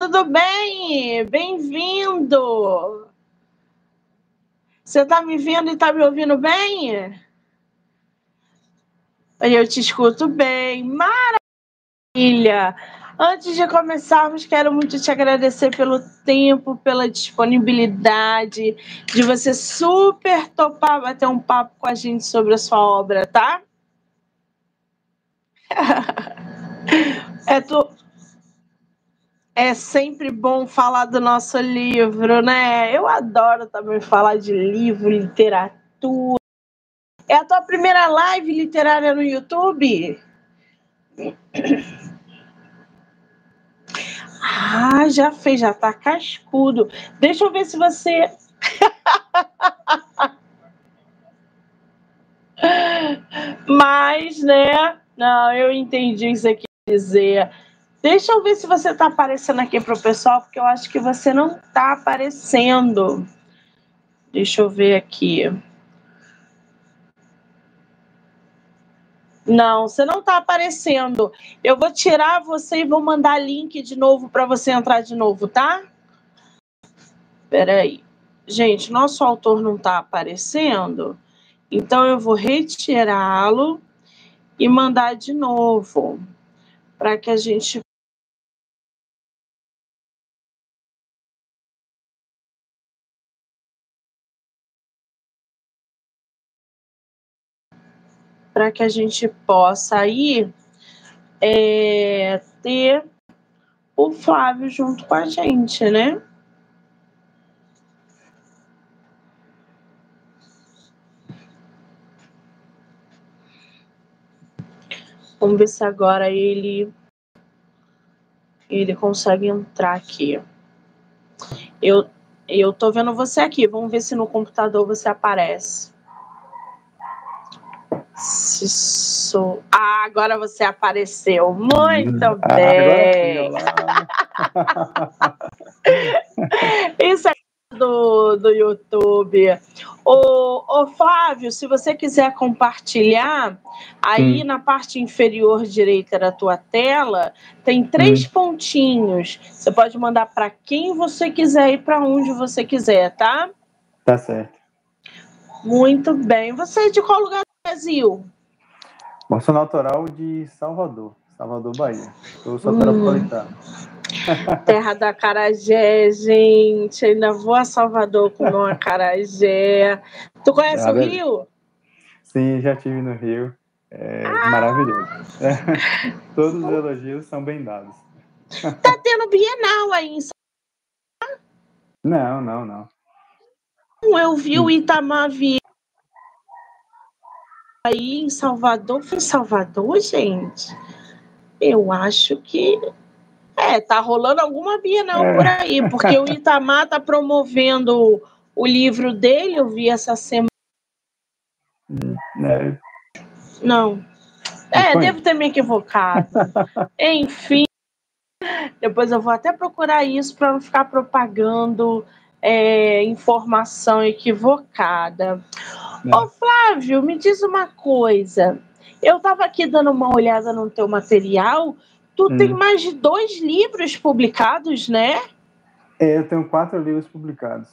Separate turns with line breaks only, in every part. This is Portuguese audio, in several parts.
Tudo bem? Bem-vindo! Você está me vendo e está me ouvindo bem? Eu te escuto bem. Maravilha! Antes de começarmos, quero muito te agradecer pelo tempo, pela disponibilidade, de você super topar bater um papo com a gente sobre a sua obra, tá? É, tu... é sempre bom falar do nosso livro, né? Eu adoro também falar de livro, literatura. É a tua primeira live literária no YouTube? Ah, já fez, já tá cascudo. Deixa eu ver se você. Mas, né? Não, eu entendi o que você quer dizer. Deixa eu ver se você está aparecendo aqui para o pessoal, porque eu acho que você não está aparecendo. Deixa eu ver aqui. Não, você não está aparecendo. Eu vou tirar você e vou mandar link de novo para você entrar de novo, tá? Espera aí. Gente, nosso autor não está aparecendo, então eu vou retirá-lo e mandar de novo para que a gente para que a gente possa aí é, ter o Flávio junto com a gente, né? Vamos ver se agora ele ele consegue entrar aqui. Eu eu tô vendo você aqui. Vamos ver se no computador você aparece. Sou... Ah, agora você apareceu. Muito ah, bem. Isso é do, do YouTube. Ô, ô, Flávio, se você quiser compartilhar, aí hum. na parte inferior direita da tua tela tem três hum. pontinhos. Você pode mandar para quem você quiser e para onde você quiser, tá?
Tá certo.
Muito bem. Você é de qual lugar Brasil?
Sou natural de Salvador, Salvador, Bahia. Eu sou hum.
Terra da Carajé, gente. Ainda vou a Salvador com uma Carajé. Tu conhece ah, o Rio?
Sim, já tive no Rio. É ah! maravilhoso. Todos os elogios são bem dados.
Tá tendo Bienal aí em Salvador?
Não, não, não.
Eu vi o Itamar Vieira aí em Salvador. Foi em Salvador, gente? Eu acho que é, tá rolando alguma Bienal é. por aí, porque o Itamar tá promovendo o livro dele, eu vi essa semana. É. Não. É, devo ter me equivocado. Enfim, depois eu vou até procurar isso para não ficar propagando é, informação equivocada. É. Ô, Flávio, me diz uma coisa. Eu estava aqui dando uma olhada no teu material Tu hum. tem mais de dois livros publicados, né?
É, eu tenho quatro livros publicados.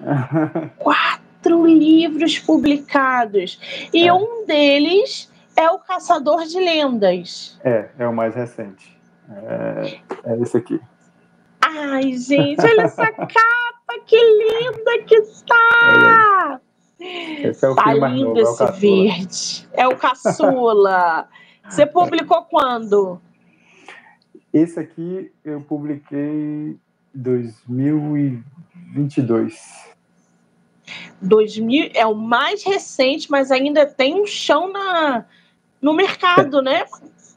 quatro livros publicados. E é. um deles é O Caçador de Lendas.
É, é o mais recente. É, é esse aqui.
Ai, gente, olha essa capa, que linda que tá! Esse é o tá lindo novo, esse é verde. É o caçula. Você publicou quando?
Esse aqui eu publiquei 2022.
2000 é o mais recente, mas ainda tem um chão na, no mercado, tem. né?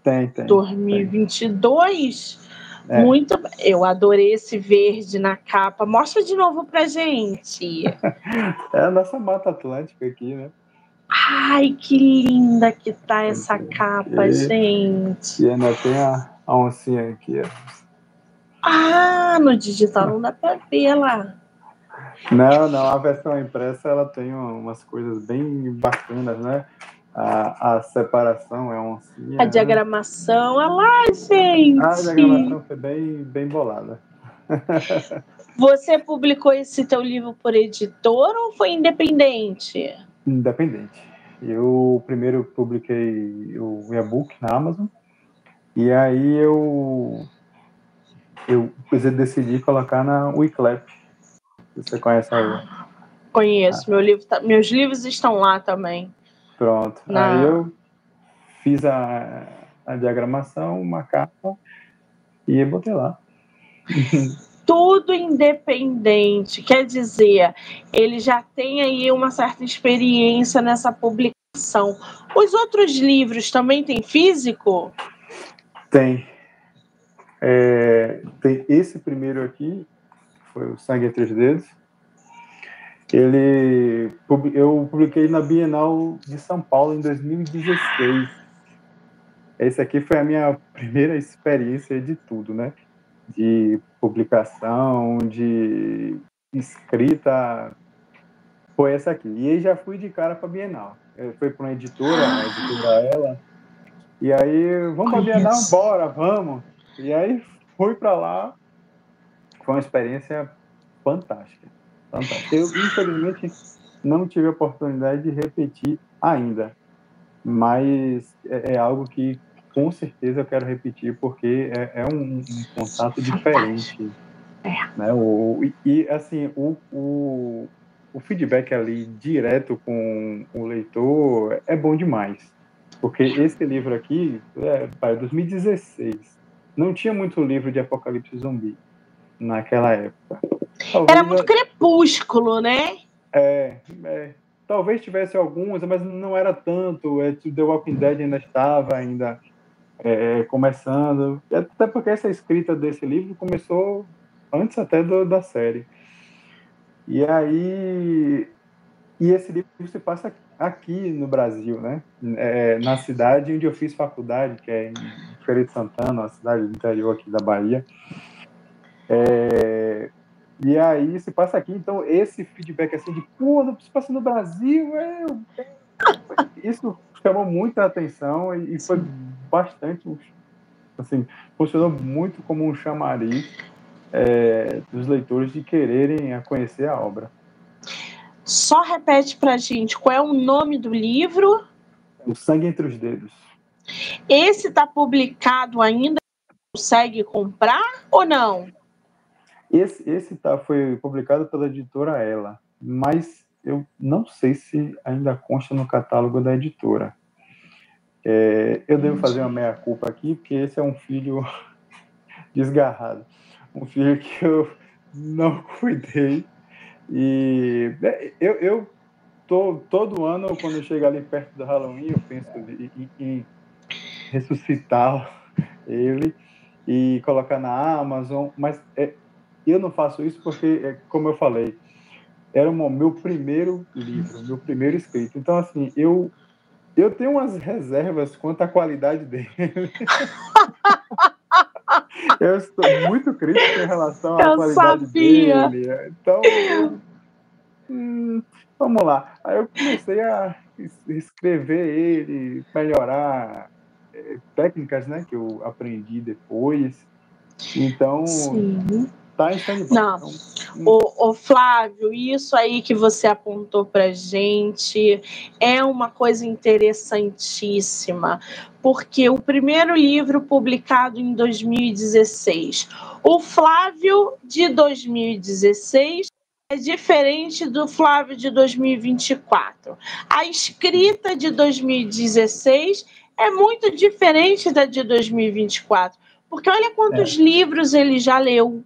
Tem, tem.
2022. Tem. É. Muito, eu adorei esse verde na capa. Mostra de novo pra gente.
é a nossa Mata Atlântica aqui, né?
Ai, que linda que tá essa capa, e, gente.
E ainda tem a, a oncinha aqui, ó.
Ah, no digital não dá pra ver lá.
Não, não, a versão impressa ela tem umas coisas bem bacanas, né? A, a separação é oncinha.
A né? diagramação, olha lá, gente.
A diagramação foi bem, bem bolada.
Você publicou esse teu livro por editora ou foi independente?
Independente. Eu primeiro publiquei o e-book na Amazon e aí eu eu decidi colocar na Wiclap. Você conhece aí?
Conheço. Ah. Meu livro tá, meus livros estão lá também.
Pronto. Na... Aí eu fiz a, a diagramação, uma capa e botei lá.
tudo independente. Quer dizer, ele já tem aí uma certa experiência nessa publicação. Os outros livros também têm físico?
Tem. É, tem esse primeiro aqui, foi o Sangue Entre os Dedos. Ele, eu publiquei na Bienal de São Paulo em 2016. Esse aqui foi a minha primeira experiência de tudo, né? de publicação, de escrita, foi essa aqui. E aí já fui de cara para Bienal. Foi para uma editora, a editora ela. E aí, vamos para Bienal? Bora, vamos. E aí fui para lá. Foi uma experiência fantástica. Fantástica. Eu, infelizmente, não tive a oportunidade de repetir ainda. Mas é, é algo que com certeza eu quero repetir, porque é, é um, um, contato diferente. É. Né? O, e, assim, o, o, o feedback ali direto com o leitor é bom demais. Porque esse livro aqui, é, para 2016, não tinha muito livro de apocalipse zumbi naquela época.
Talvez Era muito crepúsculo, né?
É, é, talvez tivesse alguns, mas não era tanto. É, The Walking Dead ainda estava ainda é, começando, até porque essa escrita desse livro começou antes até do, da série. E aí, e esse livro se passa aqui no Brasil, né? É, na cidade onde eu fiz faculdade, que é em Feira de Santana, uma cidade do interior aqui da Bahia. É, e aí se passa aqui, então esse feedback assim de, pô, não se passa no Brasil, é, isso chamou muita atenção e, e foi bastante, assim, funcionou muito como um chamariz é, dos leitores de quererem a conhecer a obra.
Só repete para gente qual é o nome do livro?
O Sangue entre os Dedos.
Esse está publicado ainda? Consegue comprar ou não?
Esse, esse tá, foi publicado pela editora Ela, mas eu não sei se ainda consta no catálogo da editora. É, eu devo fazer uma meia-culpa aqui, porque esse é um filho desgarrado. Um filho que eu não cuidei. E é, eu, eu tô, todo ano, quando chega ali perto do Halloween, eu penso em, em ressuscitar ele e colocar na Amazon, mas é, eu não faço isso porque, é, como eu falei, era o meu primeiro livro, meu primeiro escrito. Então, assim, eu eu tenho umas reservas quanto à qualidade dele. eu estou muito crítico em relação à eu qualidade sabia. dele. Então, hum, vamos lá. Aí eu comecei a escrever ele, melhorar é, técnicas né, que eu aprendi depois. Então, Sim. Tá em
Não. Então, o, o, Flávio, isso aí que você apontou para gente é uma coisa interessantíssima, porque o primeiro livro publicado em 2016, o Flávio de 2016 é diferente do Flávio de 2024. A escrita de 2016 é muito diferente da de 2024, porque olha quantos é. livros ele já leu.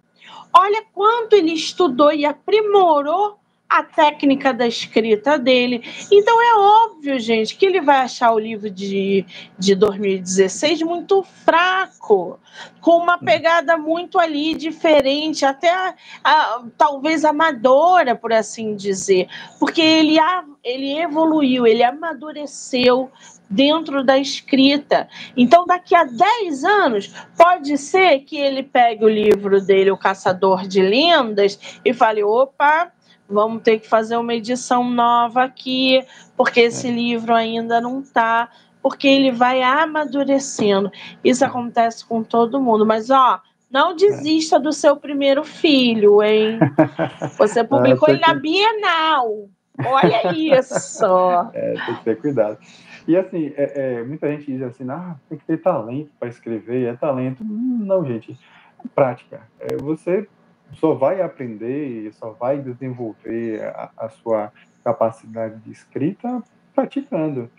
Olha quanto ele estudou e aprimorou a técnica da escrita dele. Então é óbvio, gente, que ele vai achar o livro de, de 2016 muito fraco, com uma pegada muito ali diferente, até a, a, talvez amadora, por assim dizer, porque ele, ele evoluiu, ele amadureceu dentro da escrita. Então, daqui a 10 anos, pode ser que ele pegue o livro dele, O Caçador de Lendas, e fale: opa, vamos ter que fazer uma edição nova aqui, porque esse é. livro ainda não está, porque ele vai amadurecendo. Isso acontece com todo mundo, mas ó, não desista do seu primeiro filho, hein? Você publicou ele na Bienal. Olha isso!
É, tem que ter cuidado. E assim, é, é, muita gente diz assim, ah, tem que ter talento para escrever, é talento. Não, gente, é prática. É, você só vai aprender, só vai desenvolver a, a sua capacidade de escrita praticando.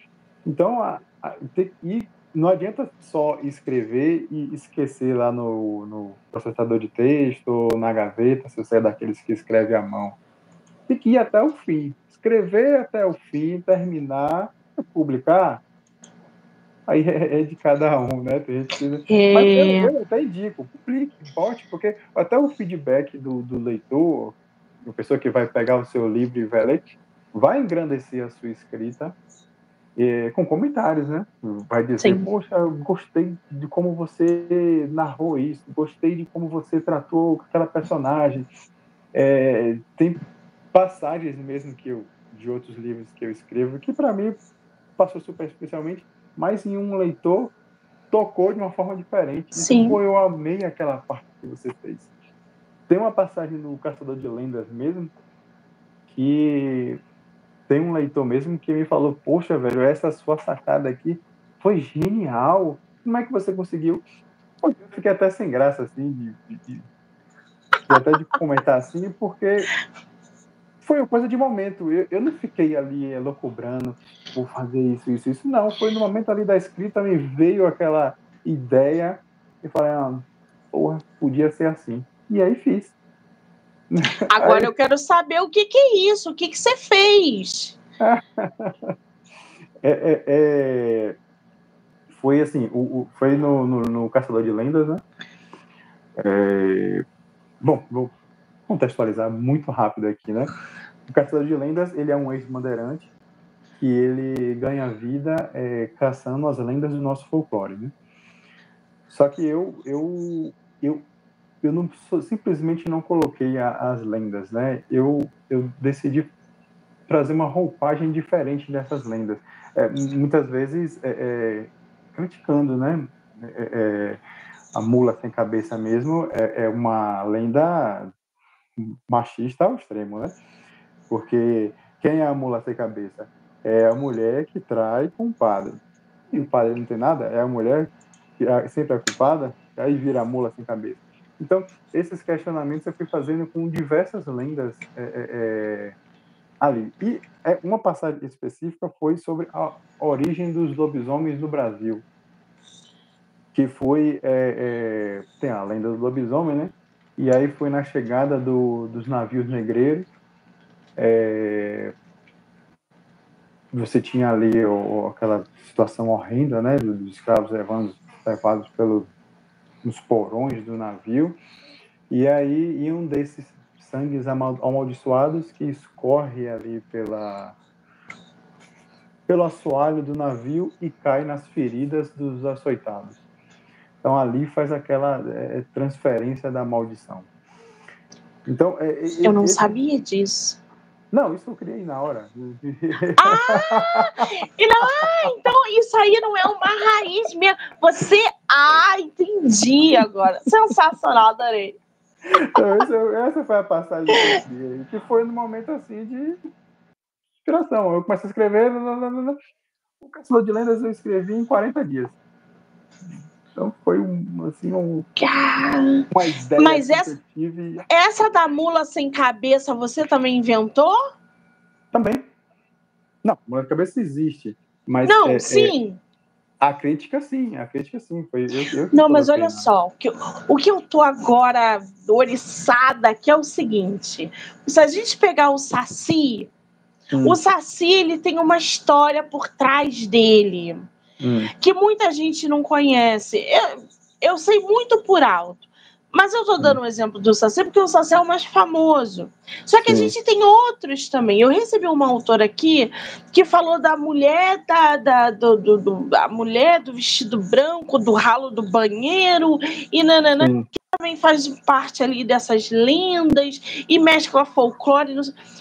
Então, a, a, e não adianta só escrever e esquecer lá no, no processador de texto ou na gaveta, se você é daqueles que escreve à mão. Tem que ir até o fim. Escrever até o fim, terminar, publicar, aí é, é de cada um, né? Tem gente que... É... Mas eu, eu, até indico, publique, bote, porque até o feedback do, do leitor, a pessoa que vai pegar o seu livro e vai ler, vai engrandecer a sua escrita é, com comentários, né? Vai dizer, Sim. poxa, gostei de como você narrou isso, gostei de como você tratou aquela personagem. É, tem passagens mesmo que eu de outros livros que eu escrevo que para mim passou super especialmente, mas em um leitor tocou de uma forma diferente.
Sim.
Então, eu amei aquela parte que você fez. Tem uma passagem no Caçador de Lendas mesmo que tem um leitor mesmo que me falou: Poxa, velho, essa sua sacada aqui foi genial. Como é que você conseguiu? Eu fiquei até sem graça, assim, de, de, de, até de comentar assim, porque foi uma coisa de momento. Eu, eu não fiquei ali elocubrando, vou fazer isso, isso, isso. Não, foi no momento ali da escrita, me veio aquela ideia e falei, ah, porra, podia ser assim. E aí fiz.
Agora aí... eu quero saber o que, que é isso, o que, que você fez.
é, é, é, foi assim, o, o foi no, no, no, Caçador de Lendas, né? É, bom, vou contextualizar muito rápido aqui, né? O Caçador de Lendas, ele é um ex-bandeirante que ele ganha vida é, caçando as lendas do nosso folclore, né? Só que eu, eu, eu, eu não simplesmente não coloquei a, as lendas, né? Eu, eu decidi trazer uma roupagem diferente dessas lendas. É, muitas vezes é, é, criticando, né? É, é, a mula sem cabeça mesmo é, uma lenda machista ao extremo, né? Porque quem é a mula sem cabeça? É a mulher que trai com o padre. E o padre não tem nada, é a mulher que é sempre é culpada, aí vira a mula sem cabeça. Então, esses questionamentos eu fui fazendo com diversas lendas é, é, é ali. E é, uma passagem específica foi sobre a origem dos lobisomens no Brasil. Que foi. É, é, tem a lenda do lobisomem, né? E aí foi na chegada do, dos navios negreiros. É, você tinha ali o, aquela situação horrenda, né, dos escravos levando, levados pelos nos porões do navio. E aí, e um desses sangues amaldiçoados que escorre ali pela pelo assoalho do navio e cai nas feridas dos açoitados. Então ali faz aquela é, transferência da maldição. Então é,
eu não esse... sabia disso.
Não, isso eu criei na hora.
Ah, não, ah, então isso aí não é uma raiz minha. Você, ah, entendi agora. Sensacional, adorei.
Então, essa foi a passagem que eu criei, que foi no momento assim de inspiração. Eu comecei a escrever, o Caçador de Lendas eu escrevi em 40 dias. Então foi um, assim, um, uma ideia
Mas essa, tive... essa da mula sem cabeça você também inventou?
Também. Não, mula sem cabeça existe. Mas
Não,
é, é
sim.
É, a crítica sim, a crítica sim. Foi eu, eu
Não, mas olha só, o que, o que eu tô agora oriçada aqui é o seguinte: se a gente pegar o Saci, hum. o Saci ele tem uma história por trás dele hum. que muita gente não conhece. Eu, eu sei muito por alto, Mas eu estou dando um exemplo do Saci porque o Saci é o mais famoso. Só que Sim. a gente tem outros também. Eu recebi uma autora aqui que falou da mulher da, da, do, do, do da mulher do vestido branco, do ralo do banheiro e nananã, que também faz parte ali dessas lendas e mescla folclore.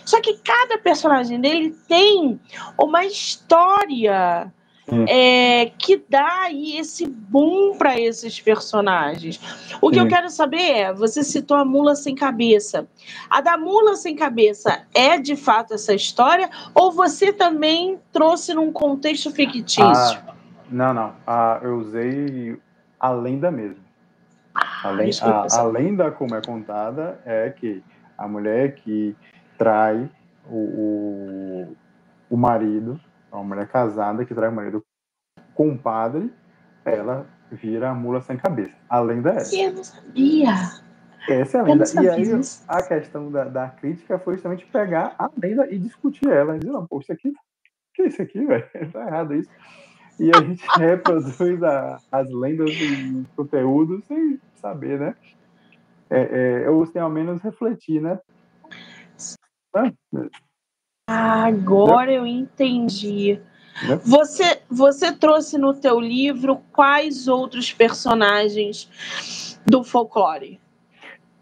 Só que cada personagem dele tem uma história é, que dá aí esse boom para esses personagens. O que eu quero saber é: você citou a mula sem cabeça. A da mula sem cabeça é de fato essa história ou você também trouxe num contexto fictício?
Ah, não, não. Ah, eu usei a lenda mesmo. Ah, a, lenda, a, a lenda como é contada é que a mulher que trai o, o, o marido uma mulher casada que trai o marido com um padre, ela vira a mula sem cabeça. A lenda é essa.
Eu não sabia.
Essa é a lenda. E aí isso. a questão da, da, crítica foi justamente pegar a lenda e discutir ela. E dizer, não, pô, isso aqui, que é isso aqui, velho? Tá errado isso. E a gente reproduz a, as lendas e conteúdos sem saber, né? É, é, ou sem ao menos refletir, né?
Agora eu entendi. Né? Você, você trouxe no teu livro quais outros personagens do folclore?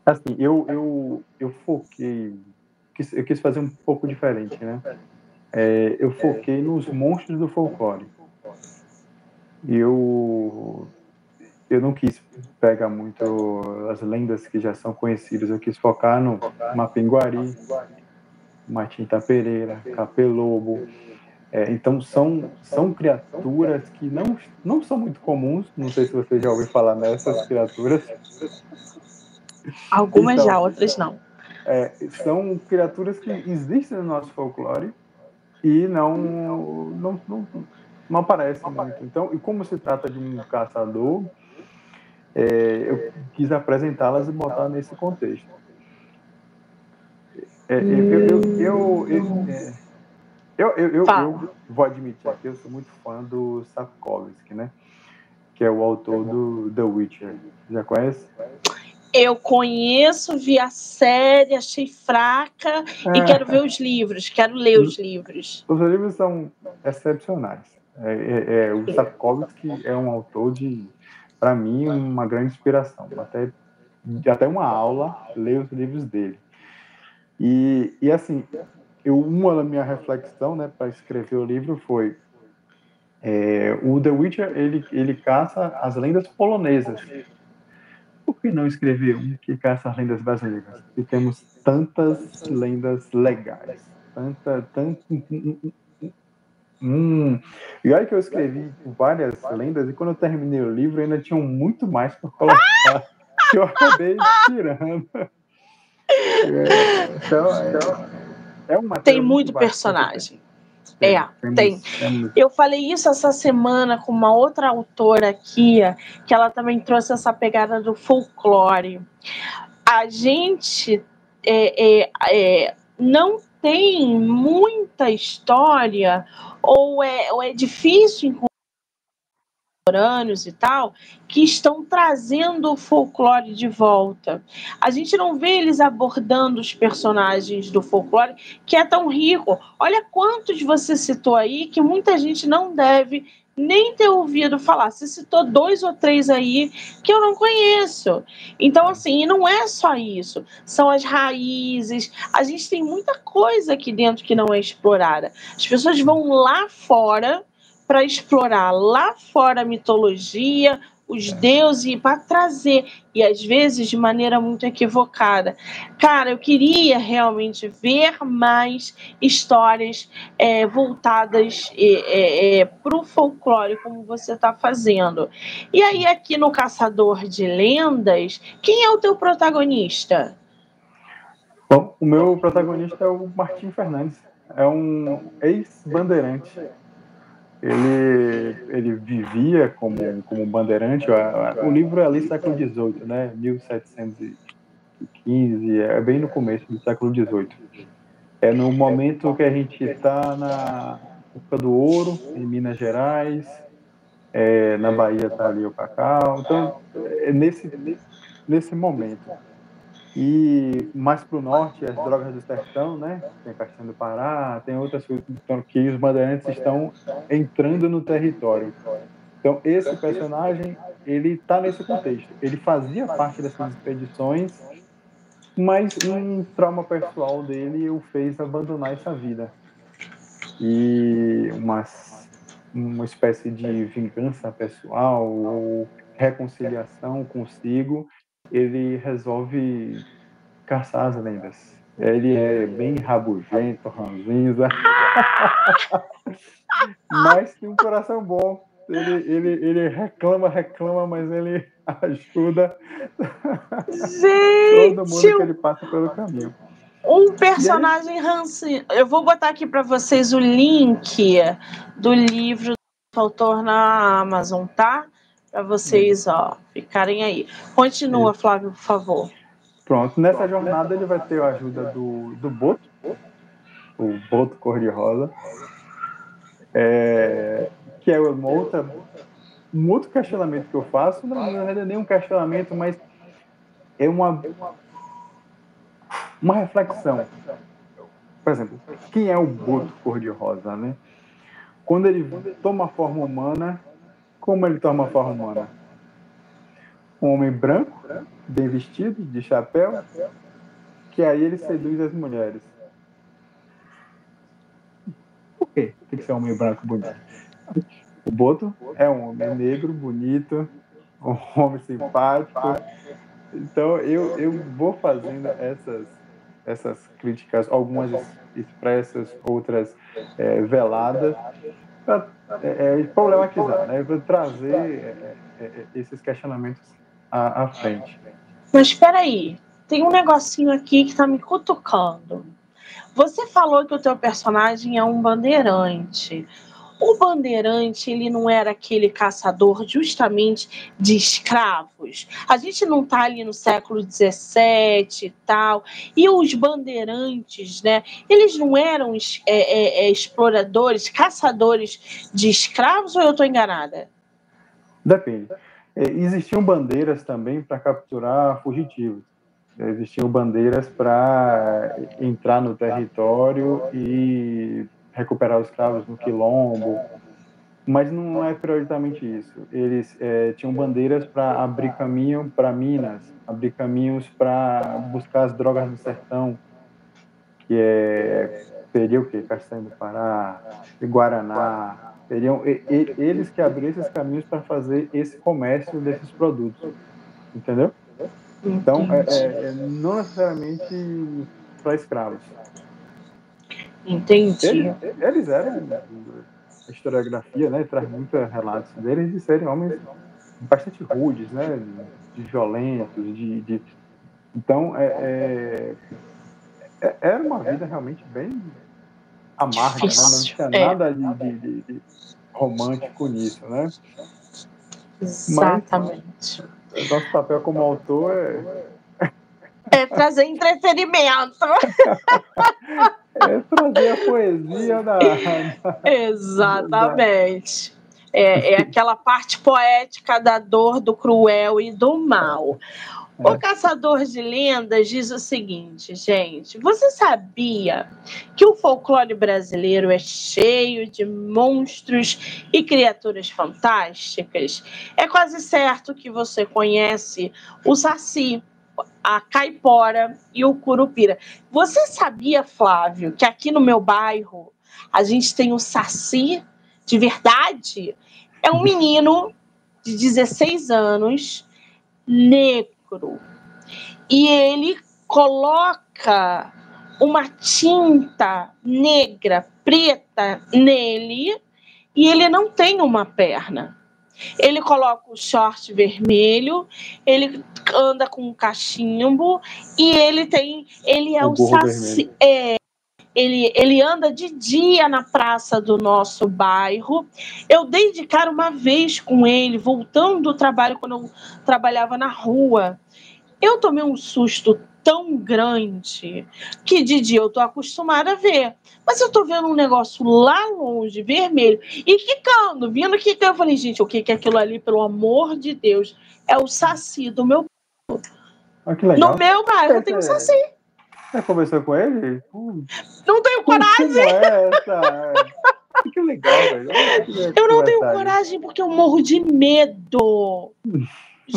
Assim, eu, eu, eu foquei, eu quis fazer um pouco diferente, né? É, eu foquei nos monstros do folclore. Eu, eu não quis pegar muito as lendas que já são conhecidas, eu quis focar no Mapinguari, Matinta Pereira, Capelobo. É, então são, são criaturas que não, não são muito comuns. Não sei se você já ouviu falar nessas criaturas.
Algumas então, já, outras não.
É, são criaturas que existem no nosso folclore e não, não, não, não aparecem muito. Então, e como se trata de um caçador, é, eu quis apresentá-las e botar nesse contexto. É, eu, eu, eu, eu, eu, eu, vou admitir aqui, eu sou muito fã do Sapkowski, né? Que é o autor do The Witcher. Já conhece?
Eu conheço, vi a série, achei fraca e quero ver os livros, quero ler os livros.
Os livros são excepcionais. É, é, é, o Sapkowski é um autor de, para mim, uma grande inspiração. Até, até uma aula ler os livros dele. E, e assim, eu, uma da minha reflexão né, para escrever o livro foi é, o The Witcher ele, ele caça as lendas polonesas. Por que não escrever um que caça as lendas brasileiras? E temos tantas lendas legais, tanta, tanto, hum. E olha que eu escrevi várias lendas e quando eu terminei o livro ainda tinham muito mais para colocar que eu acabei tirando.
É, então, então, é uma tem muito personagem. É, tem. tem. Eu falei isso essa semana com uma outra autora aqui, que ela também trouxe essa pegada do folclore. A gente é, é, é, não tem muita história, ou é, ou é difícil encontrar contemporâneos e tal, que estão trazendo o folclore de volta. A gente não vê eles abordando os personagens do folclore, que é tão rico. Olha quantos você citou aí que muita gente não deve nem ter ouvido falar. Você citou dois ou três aí que eu não conheço. Então, assim, não é só isso. São as raízes. A gente tem muita coisa aqui dentro que não é explorada. As pessoas vão lá fora para explorar lá fora a mitologia, os deuses, para trazer, e às vezes de maneira muito equivocada. Cara, eu queria realmente ver mais histórias é, voltadas é, é, para o folclore, como você está fazendo. E aí, aqui no Caçador de Lendas, quem é o teu protagonista?
Bom, o meu protagonista é o Martim Fernandes, é um ex-bandeirante ele, ele vivia como, como bandeirante. O livro é ali século XVIII, né? 1715, é bem no começo do século XVIII. É no momento que a gente está na época do ouro, em Minas Gerais, é, na Bahia está ali o cacau. Então, é nesse, nesse momento. E mais para o norte, as drogas do sertão, né? Tem Castanha do Pará, tem outras então, que os bandeirantes estão entrando no território. Então, esse personagem, ele está nesse contexto. Ele fazia parte dessas expedições, mas um trauma pessoal dele o fez abandonar essa vida. E uma, uma espécie de vingança pessoal ou reconciliação consigo, ele resolve caçar as lendas. Ele é bem rabugento, ranzinza, mas tem um coração bom. Ele, ele, ele reclama, reclama, mas ele ajuda
Gente,
todo mundo que ele passa pelo caminho.
Um personagem Hansen. Eu vou botar aqui para vocês o link do livro do autor na Amazon, tá? Para vocês, ó, ficarem aí. Continua, Flávio, por favor.
Pronto, nessa jornada ele vai ter a ajuda do, do Boto, o Boto Cor-de-Rosa, é, que é uma outra, um outro questionamento que eu faço, não, não é nem um questionamento, mas é uma, uma reflexão. Por exemplo, quem é o Boto Cor-de-Rosa, né? Quando ele toma forma humana, como ele toma forma humana? Um homem branco, bem vestido, de chapéu, que aí ele seduz as mulheres. Por quê? Tem que ser um homem branco bonito. O Boto é um homem negro, bonito, um homem simpático. Então eu, eu vou fazendo essas, essas críticas, algumas expressas, outras é, veladas, para é, é, problematizar, né? para trazer é, é, é, esses questionamentos à, à frente.
Mas espera aí, tem um negocinho aqui que está me cutucando. Você falou que o teu personagem é um bandeirante. O bandeirante, ele não era aquele caçador justamente de escravos. A gente não está ali no século XVII e tal. E os bandeirantes, né? Eles não eram é, é, é, exploradores, caçadores de escravos ou eu estou enganada?
Depende. É, existiam bandeiras também para capturar fugitivos. Existiam bandeiras para entrar no território e recuperar os escravos no quilombo, mas não é prioritariamente isso. Eles é, tinham bandeiras para abrir caminho para Minas, abrir caminhos para buscar as drogas no sertão, que é seria o quê? Castanho do Pará, Guaraná. Seriam eles que abriam esses caminhos para fazer esse comércio desses produtos, entendeu? Então, é, é, é não necessariamente para escravos.
Entendi.
Eles, eles eram, a historiografia né, traz muitos relatos deles de serem homens bastante rudes, né, de, violentos, de, de... então é, é, é, era uma vida realmente bem amarga, né? não tinha é. nada de, de, de, romântico nisso, né?
Exatamente.
Mas, nosso papel como autor é
é trazer entretenimento.
É trazer a poesia da.
Exatamente. É, é aquela parte poética da dor, do cruel e do mal. É. O Caçador de Lendas diz o seguinte, gente: você sabia que o folclore brasileiro é cheio de monstros e criaturas fantásticas? É quase certo que você conhece o Saci, a caipora e o curupira. Você sabia, Flávio, que aqui no meu bairro a gente tem o saci de verdade? É um menino de 16 anos, negro. E ele coloca uma tinta negra, preta nele, e ele não tem uma perna. Ele coloca o short vermelho, ele anda com um cachimbo e ele tem. Ele é o, o saci. É, ele, ele anda de dia na praça do nosso bairro. Eu dei de cara uma vez com ele, voltando do trabalho, quando eu trabalhava na rua. Eu tomei um susto tão grande que de dia eu tô acostumada a ver. Mas eu tô vendo um negócio lá longe, vermelho, e quicando, vindo quicando. Eu falei, gente, o que é aquilo ali, pelo amor de Deus? É o saci do meu
Ah.
No meu bairro eu tenho um saci.
Você conversou com ele? Hum,
Não tenho coragem.
É. Que legal, velho.
Eu não tenho coragem porque eu morro de medo.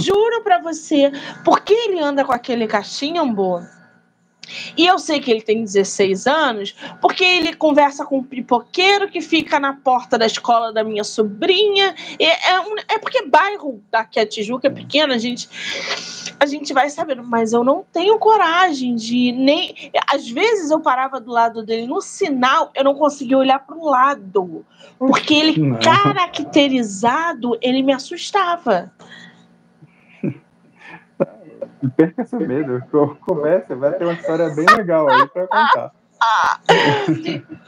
Juro pra você. Porque ele anda com aquele cachimbo. E eu sei que ele tem 16 anos, porque ele conversa com um pipoqueiro que fica na porta da escola da minha sobrinha. É, é, um, é porque bairro daqui a Tijuca é pequeno, a gente, a gente vai sabendo, mas eu não tenho coragem de nem. Às vezes eu parava do lado dele no sinal, eu não conseguia olhar para o lado, porque ele, não. caracterizado, ele me assustava
perca esse medo. Começa, vai ter uma história bem legal aí para contar.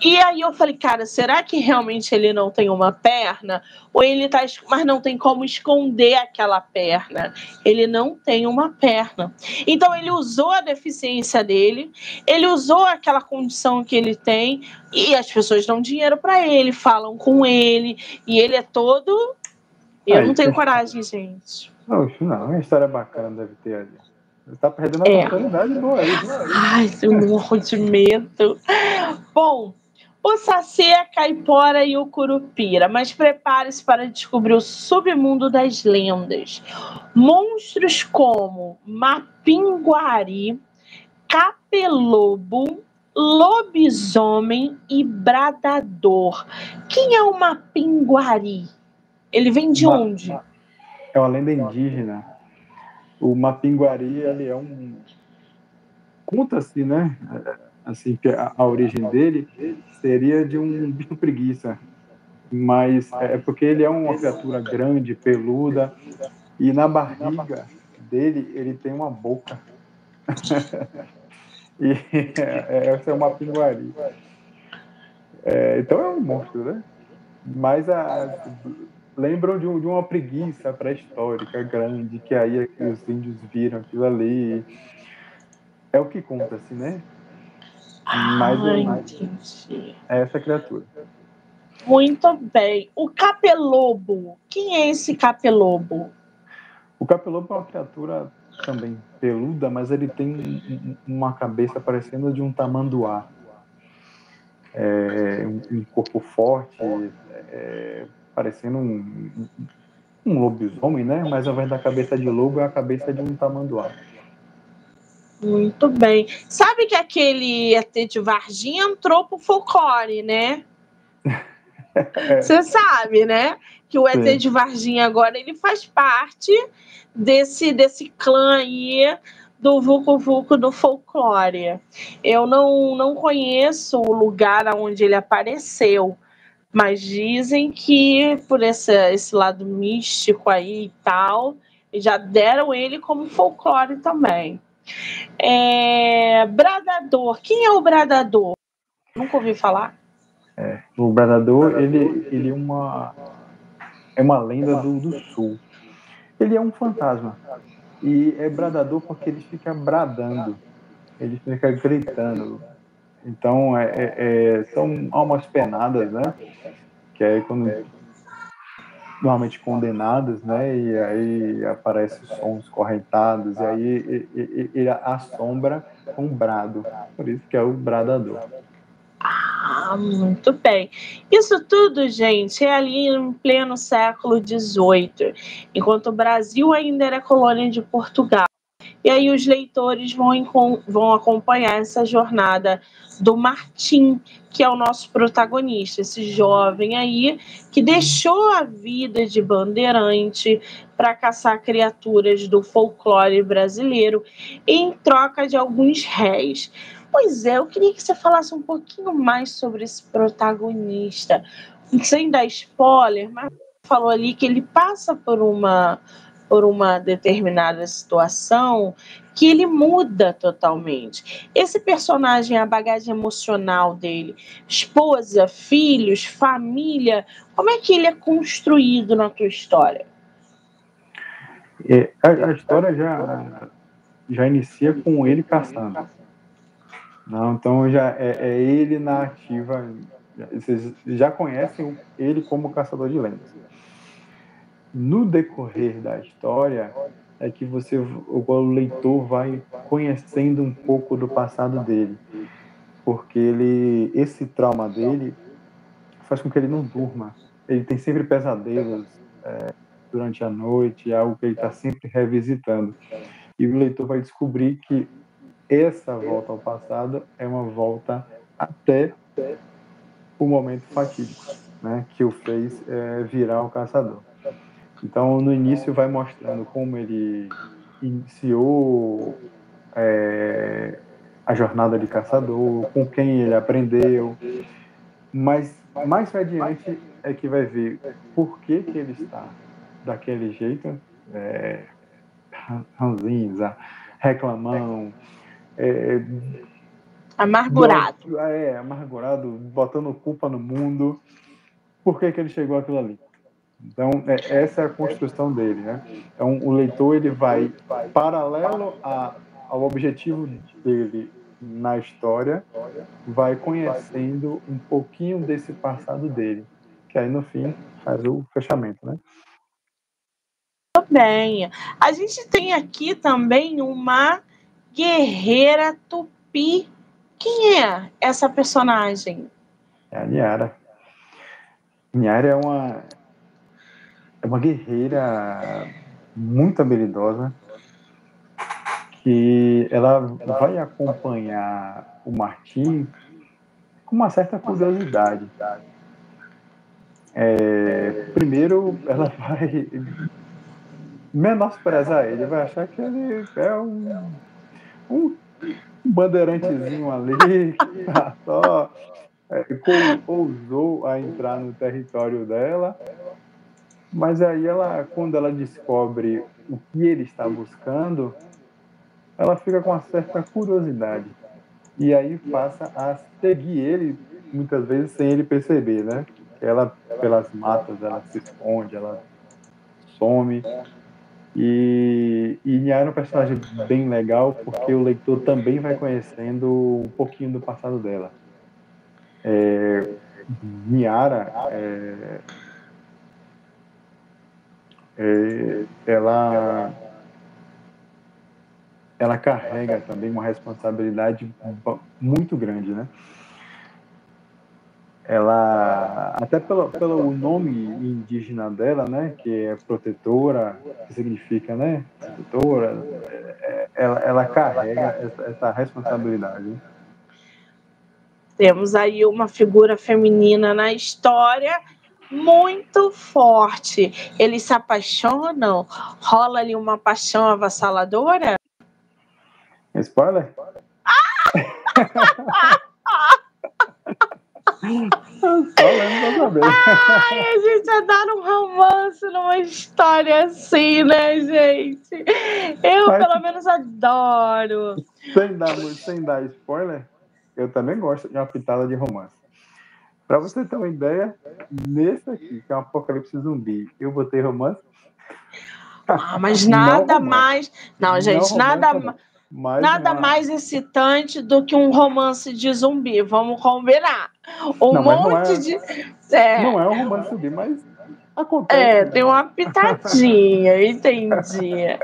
e aí eu falei, cara, será que realmente ele não tem uma perna? Ou ele tá. Mas não tem como esconder aquela perna. Ele não tem uma perna. Então ele usou a deficiência dele, ele usou aquela condição que ele tem, e as pessoas dão dinheiro para ele, falam com ele, e ele é todo. Eu aí, não tenho coragem, gente.
Não, não, uma história bacana deve ter ali. Você tá perdendo a é. oportunidade boa aí.
Ai, eu morro de medo. Bom, o Saci, a Caipora e o Curupira, mas prepare-se para descobrir o submundo das lendas. Monstros como Mapinguari, Capelobo, Lobisomem e Bradador. Quem é o Mapinguari? Ele vem de onde?
É uma lenda indígena o Mapinguari ele é um conta-se, né? Assim que a, a, origem dele seria de um bicho preguiça, mas é, porque ele é uma criatura grande, peluda e na barriga dele ele tem uma boca. e é, essa é uma pinguari. É, então é um monstro, né? Mas a, lembram de, um, de uma preguiça pré-histórica grande, que aí é que os índios viram aquilo ali. É o que conta, assim, né?
Ah, entendi.
É essa criatura.
Muito bem. O capelobo. Quem é esse capelobo?
O capelobo é uma criatura também peluda, mas ele tem uma cabeça parecendo de um tamanduá. É, um corpo forte, é, parecendo um, um lobisomem, né? Mas ao invés da cabeça de lobo, é a cabeça de um tamanduá.
Muito bem. Sabe que aquele ET de Varginha entrou pro folclore, né? Você sabe, né? Que o ET Sim. de Varginha agora ele faz parte desse, desse clã aí do Vucu Vucu do folclore. Eu não, não conheço o lugar onde ele apareceu, mas dizem que por esse, esse lado místico aí e tal, já deram ele como folclore também. É, bradador. Quem é o Bradador? Nunca ouvi falar.
É, o Bradador, ele, ele é uma é uma lenda do, do sul. Ele é um fantasma. E é bradador porque ele fica bradando. Ele fica gritando então, é, é, é, são almas penadas, né? Que aí quando normalmente condenadas, né? E aí aparecem sons correntados, e aí ele assombra um brado. Por isso que é o bradador.
Ah, muito bem. Isso tudo, gente, é ali em pleno século XVIII, enquanto o Brasil ainda era colônia de Portugal. E aí os leitores vão, vão acompanhar essa jornada do Martim, que é o nosso protagonista, esse jovem aí que deixou a vida de bandeirante para caçar criaturas do folclore brasileiro em troca de alguns réis. Pois é, eu queria que você falasse um pouquinho mais sobre esse protagonista, sem dar spoiler, mas falou ali que ele passa por uma por uma determinada situação que ele muda totalmente. Esse personagem, a bagagem emocional dele, esposa, filhos, família, como é que ele é construído na tua história?
É, a, a, história já, já inicia com ele caçando. Não, então já é, é ele na ativa. Vocês já conhecem ele como caçador de lendas. No decorrer da história, é que você, o leitor vai conhecendo um pouco do passado dele, porque ele, esse trauma dele faz com que ele não durma. Ele tem sempre pesadelos é, durante a noite, é algo que ele está sempre revisitando. E o leitor vai descobrir que essa volta ao passado é uma volta até o momento fatídico, né, que o fez é, virar o caçador. Então, no início, vai mostrando como ele iniciou é, a jornada de caçador, com quem ele aprendeu, mas mais adiante é que vai ver por que, que ele está daquele jeito, é, ranzinza, reclamão, é,
amargurado.
É, amargurado, botando culpa no mundo. Por que, que ele chegou àquilo ali? Então, é, essa é a construção dele, né? Então, o leitor ele vai paralelo a, ao objetivo dele na história, vai conhecendo um pouquinho desse passado dele, que aí no fim faz o fechamento, né?
Bem, a gente tem aqui também uma guerreira tupi. Quem é essa personagem?
É a Niara. Niara é uma é uma guerreira muito habilidosa que ela vai acompanhar o Martim com uma certa curiosidade. É, primeiro, ela vai menosprezar ele, vai achar que ele é um, um bandeirantezinho ali, que tá só é, ousou a entrar no território dela mas aí ela, quando ela descobre o que ele está buscando, ela fica com uma certa curiosidade. E aí passa a seguir ele, muitas vezes sem ele perceber, né? Ela, pelas matas, ela se esconde, ela some. E, e Niara é um personagem bem legal, porque o leitor também vai conhecendo um pouquinho do passado dela. É, Niara é, ela ela carrega também uma responsabilidade muito grande, né? Ela, até pelo, pelo nome indígena dela, né, que é protetora, que significa, né, protetora, é, ela, ela carrega essa, essa responsabilidade.
Temos aí uma figura feminina na história muito forte. Eles se apaixonam? Rola ali uma paixão avassaladora?
Spoiler?
Ai, a gente adora um romance numa história assim, né, gente? Eu, Mas, pelo menos, adoro.
Sem dar, sem dar spoiler, eu também gosto de uma pitada de romance. Para você ter uma ideia, nesse aqui, que é um apocalipse zumbi, eu botei romance.
Ah, mas nada não mais. Não, gente, não nada mais. nada uma... mais excitante do que um romance de zumbi. Vamos combinar. Um não, monte não é, de.
É. Não é um romance zumbi, mas acontece.
É, tem uma pitadinha, entendi.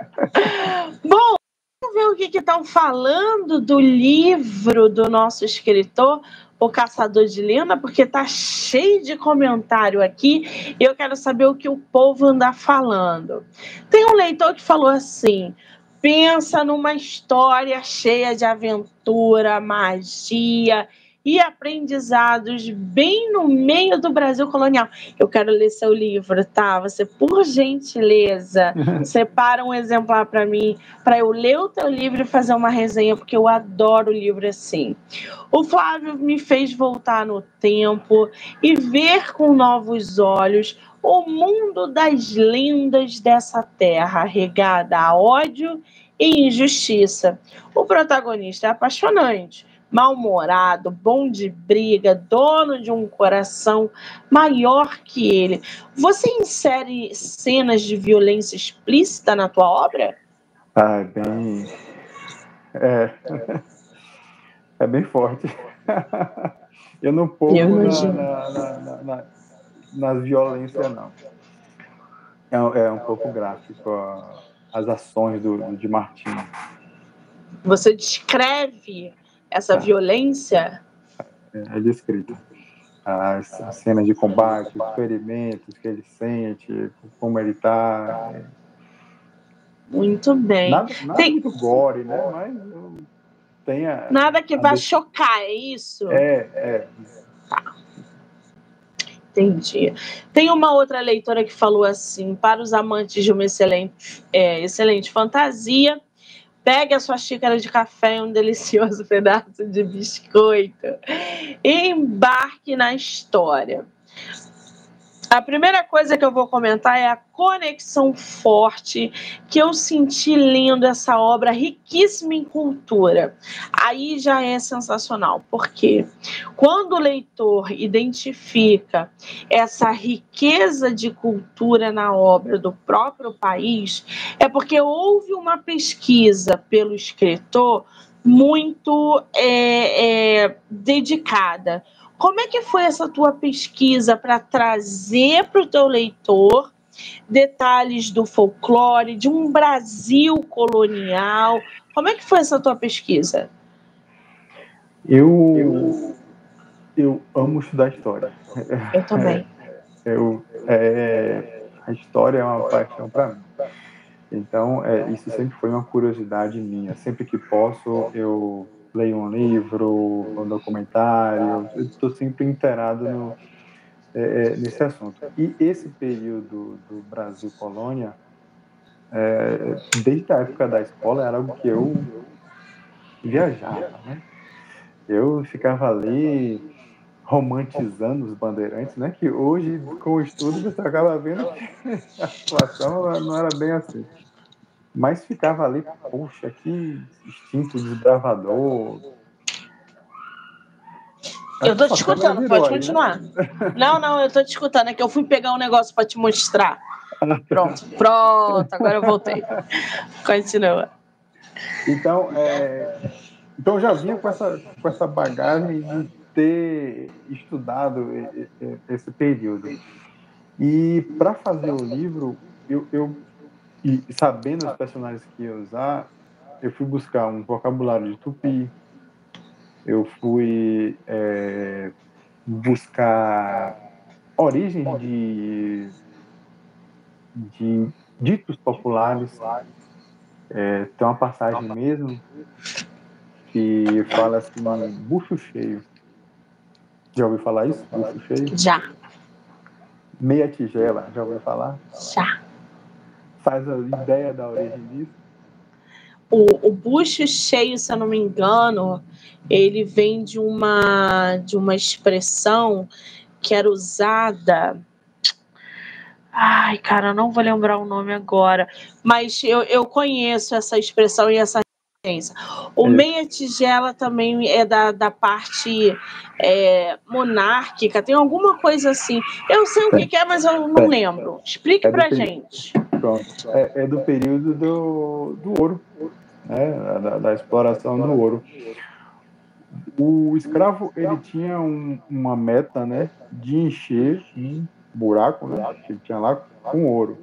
Bom, vamos ver o que estão falando do livro do nosso escritor, o Caçador de Lenda, porque tá cheio de comentário aqui e eu quero saber o que o povo anda falando. Tem um leitor que falou assim: pensa numa história cheia de aventura, magia e aprendizados bem no meio do Brasil colonial. Eu quero ler seu livro, tá? Você, por gentileza, separa um exemplar para mim, para eu ler o teu livro e fazer uma resenha, porque eu adoro livro assim. O Flávio me fez voltar no tempo e ver com novos olhos o mundo das lendas dessa terra, regada a ódio e injustiça. O protagonista é apaixonante mal-humorado, bom de briga, dono de um coração maior que ele. Você insere cenas de violência explícita na tua obra?
Ah, é bem. É. É bem forte. Eu não pouco na, na, na, na, violência, não. É, é um pouco gráfico as ações do, de Martim.
Você descreve essa tá. violência?
É, é descrita. As, as cenas de combate, os ferimentos que ele sente, como ele está.
Muito bem.
Nada, nada tem... muito gore, né? Mas tem a,
Nada que vá chocar, é isso?
É, é. Tá.
Entendi. Tem uma outra leitora que falou assim: para os amantes de uma excelente, é, excelente fantasia, pegue a sua xícara de café e um delicioso pedaço de biscoito e embarque na história. A primeira coisa que eu vou comentar é a conexão forte que eu senti lendo essa obra riquíssima em cultura. Aí já é sensacional, porque quando o leitor identifica essa riqueza de cultura na obra do próprio país, é porque houve uma pesquisa pelo escritor muito é, é, dedicada como é que foi essa tua pesquisa para trazer para o teu leitor detalhes do folclore, de um Brasil colonial? Como é que foi essa tua pesquisa?
Eu, eu amo estudar história.
Eu também.
É, eu, é, a história é uma paixão para mim. Então, é, isso sempre foi uma curiosidade minha. Sempre que posso, eu leio um livro, um documentário, estou sempre inteirado no, é, é, nesse assunto. E esse período do Brasil colônia, é, desde a época da escola, era algo que eu viajava, né? Eu ficava ali romantizando os bandeirantes, né? Que hoje, com o estudo, você acaba vendo que a situação não era bem assim. Mas ficava ali, poxa, que instinto desbravador.
Eu tô te escutando, pode aí, continuar. Né? Não, não, eu tô te escutando, é que eu fui pegar um negócio para te mostrar. Pronto, pronto, agora eu voltei. Continua.
Então, é, então já vinha com essa, com essa bagagem de ter estudado esse período. E para fazer o livro, eu, eu e sabendo os personagens que ia usar, eu fui buscar um vocabulário de tupi, eu fui é, buscar origem de, de ditos populares. É, tem uma passagem mesmo que fala assim, bucho cheio. Já ouviu falar isso? Bucho cheio?
Já.
Meia tigela, já ouviu falar?
Já
faz a ideia da origem disso?
O, o bucho cheio, se eu não me engano, ele vem de uma, de uma expressão que era usada. Ai, cara, não vou lembrar o nome agora, mas eu, eu conheço essa expressão e essa o é. meia tigela também é da, da parte é, monárquica, tem alguma coisa assim. Eu sei o que, que é, mas eu não lembro. Explique é pra gente.
Pronto. É, é, do período do, do ouro, né? da, da exploração do ouro. O escravo ele tinha um, uma meta né, de encher um buraco né, que ele tinha lá com ouro,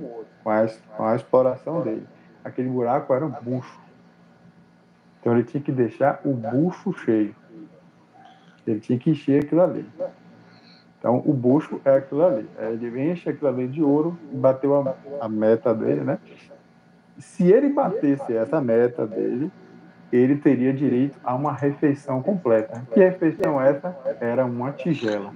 com a, com a exploração dele. Aquele buraco era um bucho então ele tinha que deixar o bucho cheio. Ele tinha que encher aquilo ali. Então o bucho é aquilo ali. Ele enche aquilo ali de ouro bateu a, a meta dele, né? Se ele batesse essa meta dele, ele teria direito a uma refeição completa. Que refeição essa? Era uma tigela.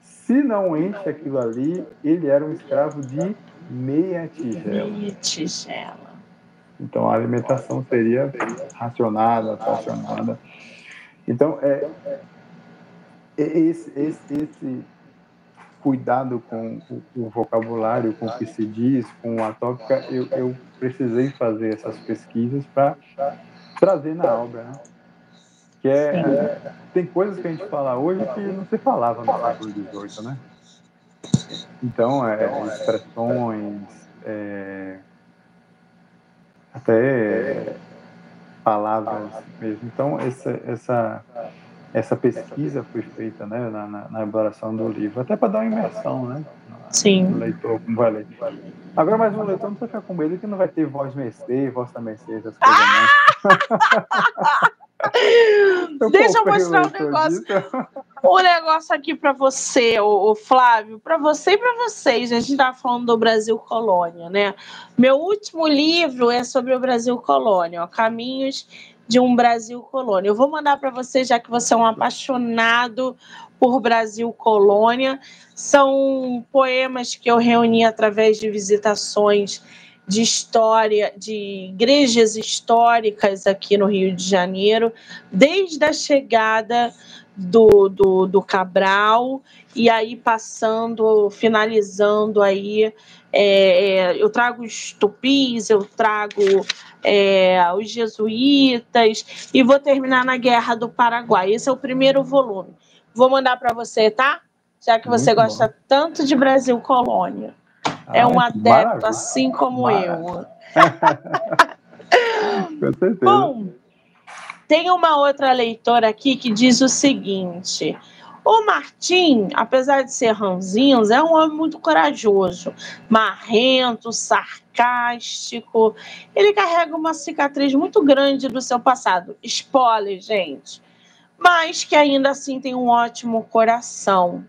Se não enche aquilo ali, ele era um escravo de meia tigela.
Meia tigela.
Então a alimentação seria racionada, fracionada. Então é, é esse, esse, esse cuidado com o, o, vocabulário, com o que se diz, com a tópica, eu, eu precisei fazer essas pesquisas para trazer na obra, né? Que é, é, tem coisas que a gente fala hoje que não se falava no século XVIII, né? Então, é, expressões, é, até palavras mesmo. Então, essa, essa, essa pesquisa foi feita né, na, na, na elaboração do livro, até para dar uma imersão, né?
Sim.
No leitor, como vai ler. Agora, mais um leitor não precisa ficar com medo que não vai ter voz Mercedes, voz da Mercedes, essas coisas, ah!
Deixa eu mostrar um negócio. Um negócio aqui para você, o, Flávio, para você e para vocês. A gente estava falando do Brasil Colônia, né? Meu último livro é sobre o Brasil Colônia, ó, Caminhos de um Brasil Colônia. Eu vou mandar para você, já que você é um apaixonado por Brasil Colônia. São poemas que eu reuni através de visitações de história, de igrejas históricas aqui no Rio de Janeiro, desde a chegada do, do, do Cabral e aí passando, finalizando aí, é, é, eu trago os tupis, eu trago é, os jesuítas e vou terminar na Guerra do Paraguai. Esse é o primeiro volume. Vou mandar para você, tá? Já que você Muito gosta bom. tanto de Brasil Colônia é um adepto, maravilha. assim como maravilha. eu.
Com certeza.
Bom, tem uma outra leitora aqui que diz o seguinte: o Martim, apesar de ser ranzinhos, é um homem muito corajoso, marrento, sarcástico. Ele carrega uma cicatriz muito grande do seu passado. Spoiler, gente. Mas que ainda assim tem um ótimo coração.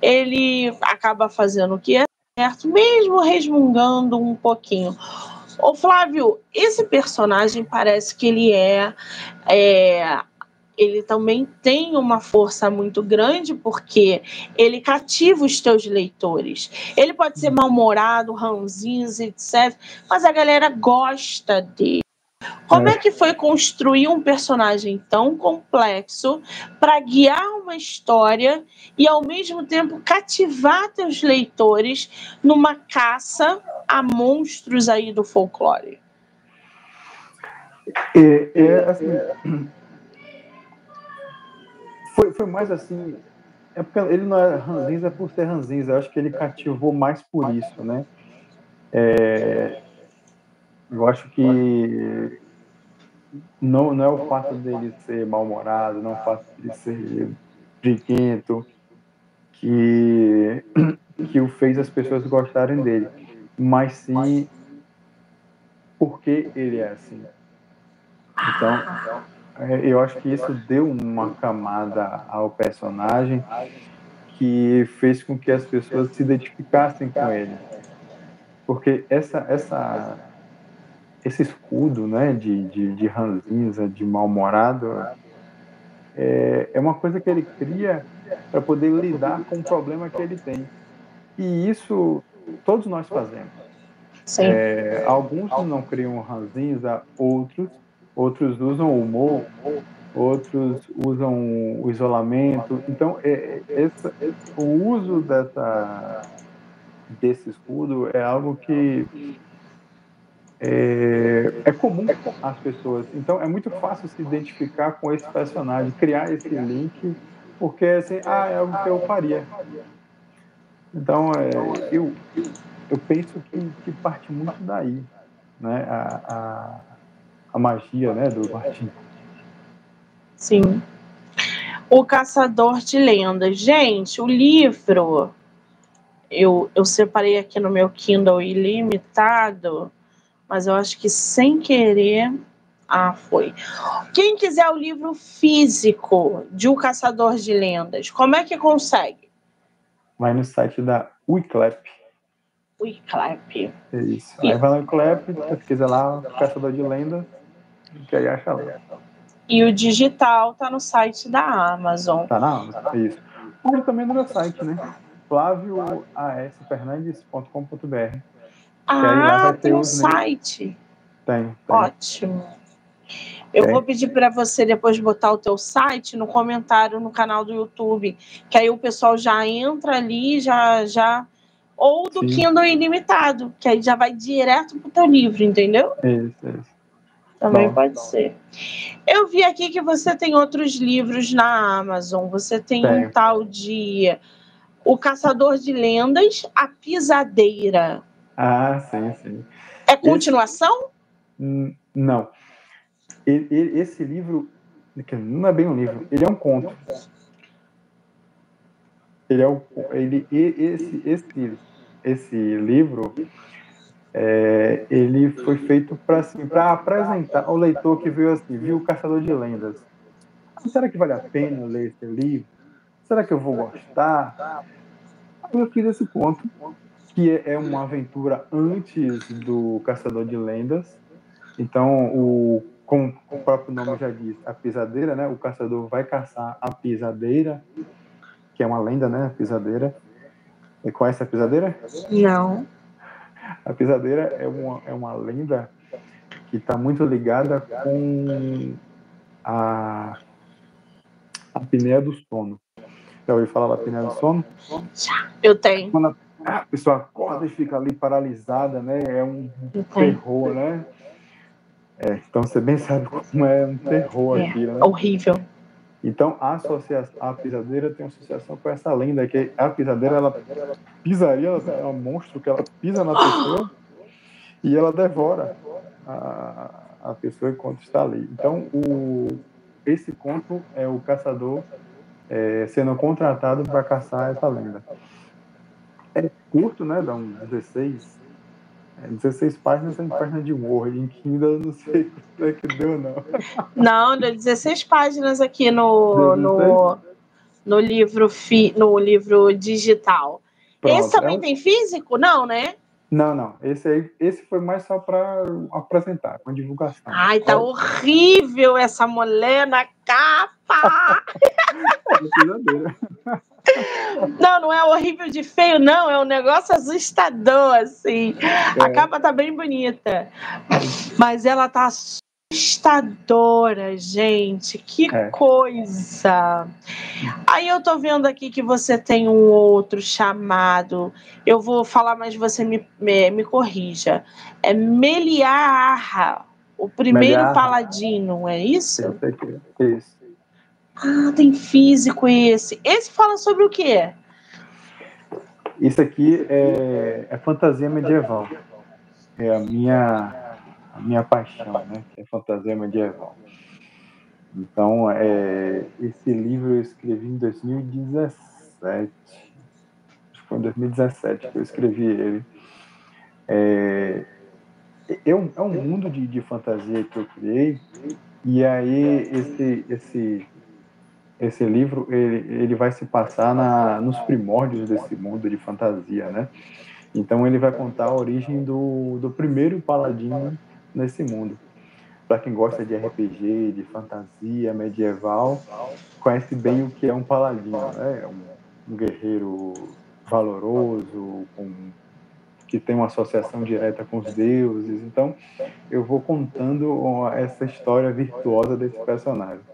Ele acaba fazendo o que é certo, mesmo resmungando um pouquinho. Ô Flávio, esse personagem parece que ele é, é ele também tem uma força muito grande porque ele cativa os teus leitores. Ele pode ser mal-humorado, ranzinhos, etc. Mas a galera gosta dele. Como é. é que foi construir um personagem tão complexo para guiar uma história e ao mesmo tempo cativar teus leitores numa caça a monstros aí do folclore?
É, é assim, foi, foi mais assim. É porque ele não é ranzinza por ser ranzinza. Eu acho que ele cativou mais por isso, né? É, eu acho que não, não é o fato dele ser mal-humorado, não é o fato de ser briguento que, que o fez as pessoas gostarem dele, mas sim porque ele é assim. Então, é, eu acho que isso deu uma camada ao personagem que fez com que as pessoas se identificassem com ele. Porque essa, essa esse escudo né, de, de, de ranzinza, de mal-humorado, é, é uma coisa que ele cria para poder lidar com o problema que ele tem. E isso todos nós fazemos. É, alguns não criam ranzinza, outros, outros usam o humor, outros usam o isolamento. Então, é, é esse, o uso dessa, desse escudo é algo que é, é comum às pessoas. Então é muito fácil se identificar com esse personagem, criar esse link, porque assim, ah, é algo que eu faria. Então é, eu, eu penso que, que parte muito daí, né? A, a, a magia né, do Martin.
Sim. O Caçador de Lendas. Gente, o livro eu, eu separei aqui no meu Kindle ilimitado mas eu acho que sem querer. Ah, foi. Quem quiser o livro físico de O Caçador de Lendas, como é que consegue?
Vai no site da Wiclap.
Wiclap.
É isso. E... Aí vai no Wiclap, pesquisa lá, Caçador de Lendas, que aí acha lá.
E o digital tá no site da Amazon.
Tá na Amazon, isso. Ou também no meu site, né? flavioasfernandes.com.br
ah, tem um site.
Tem, tem.
Ótimo. Eu vou pedir para você depois botar o teu site no comentário no canal do YouTube, que aí o pessoal já entra ali, já já ou do Sim. Kindle ilimitado, que aí já vai direto pro teu livro, entendeu?
Isso, isso.
Também Bom. pode ser. Eu vi aqui que você tem outros livros na Amazon. Você tem, tem. um tal de O Caçador de Lendas, A Pisadeira.
Ah, sim, sim.
É continuação?
Esse, não. Esse livro não é bem um livro, ele é um conto. Ele é o, ele, esse, esse, esse livro é, ele foi feito para assim, apresentar ao leitor que viu assim, viu o Caçador de Lendas. Será que vale a pena ler esse livro? Será que eu vou gostar? Eu fiz esse ponto, que é uma aventura antes do Caçador de Lendas. Então, o, como o próprio nome já diz, a pisadeira, né? O caçador vai caçar a pisadeira, que é uma lenda, né? A pisadeira. E conhece a pisadeira?
Não.
A pisadeira é uma, é uma lenda que está muito ligada com a, apneia do sono. Já ouviu falar da apneia do sono?
Eu tenho.
Quando a, a pessoa acorda e fica ali paralisada, né? É um terror, né? É, então você bem sabe como é um terror
é,
aqui, né?
Horrível.
Então a associação, a pisadeira tem associação com essa lenda que a pisadeira ela pisaria, ela é um monstro que ela pisa na pessoa e ela devora a, a pessoa enquanto está ali. Então o esse conto é o caçador é, sendo contratado para caçar essa lenda. É curto, né? Dá uns 16, 16 páginas em página de Word, em Kindle, não sei quanto é que deu, não.
Não, deu 16 páginas aqui no, no, no, livro, fi, no livro digital. Pronto, esse também é um... tem físico? Não, né?
Não, não. Esse aí, esse foi mais só para apresentar, com divulgação.
Ai, tá horrível essa mulher na capa! É não, não é horrível de feio, não. É um negócio assustador, assim. É. A capa tá bem bonita. Mas ela tá assustadora, gente. Que é. coisa. Aí eu tô vendo aqui que você tem um outro chamado. Eu vou falar, mas você me, me, me corrija. É Meliarra, o primeiro Meliarra. paladino, é isso? Eu sei que é isso. Ah, tem físico esse. Esse fala sobre o quê?
Isso aqui é, é fantasia medieval. É a minha, a minha paixão, né? É fantasia medieval. Então, é, esse livro eu escrevi em 2017. Acho que foi em 2017 que eu escrevi ele. É, é, um, é um mundo de, de fantasia que eu criei. E aí, esse, esse esse livro ele, ele vai se passar na, nos primórdios desse mundo de fantasia, né? Então ele vai contar a origem do, do primeiro paladino nesse mundo. Para quem gosta de RPG, de fantasia medieval, conhece bem o que é um paladino, né? É um, um guerreiro valoroso, com, que tem uma associação direta com os deuses. Então eu vou contando essa história virtuosa desse personagem.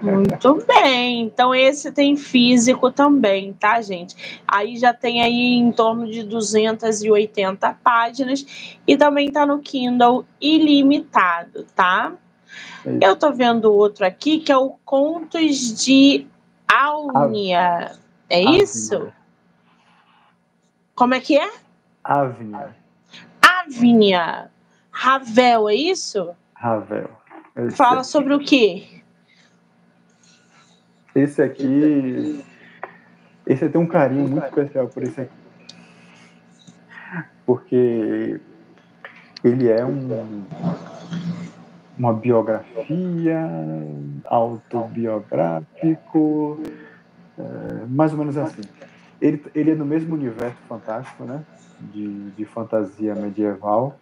Muito bem. Então esse tem físico também, tá, gente? Aí já tem aí em torno de 280 páginas e também tá no Kindle ilimitado, tá? É Eu tô vendo outro aqui que é o Contos de Áunia. É isso? Como é que é?
Ávnia.
Ávnia. Ravel, é isso?
Ravel.
Esse Fala aqui. sobre o quê?
Esse aqui. Esse tem um carinho muito especial por esse aqui. Porque ele é um, uma biografia, autobiográfico, é, mais ou menos assim. Ele, ele é no mesmo universo fantástico, né? De, de fantasia medieval.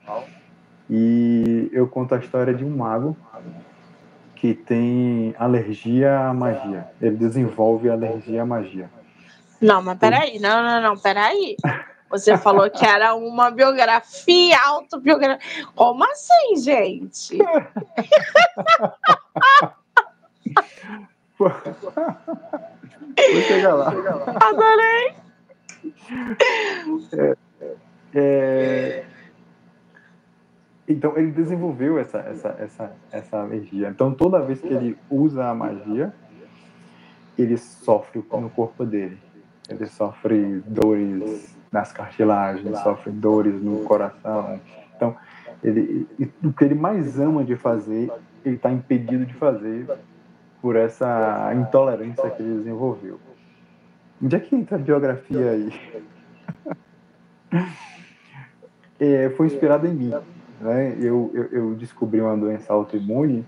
E eu conto a história de um mago que tem alergia à magia. Ele desenvolve alergia à magia.
Não, mas peraí, não, não, não, peraí. Você falou que era uma biografia, autobiografia. Como assim, gente?
Vou chegar lá.
Adorei.
É, é, então ele desenvolveu essa, essa, essa, essa alergia. Então toda vez que ele usa a magia, ele sofre no corpo dele. Ele sofre dores nas cartilagens, sofre dores no coração. Então Ele, o que ele mais ama de fazer, ele está impedido de fazer por essa intolerância que ele desenvolveu. Onde é que entra a biografia aí? é, foi inspirado em mim. Né? Eu, eu, eu, descobri uma doença autoimune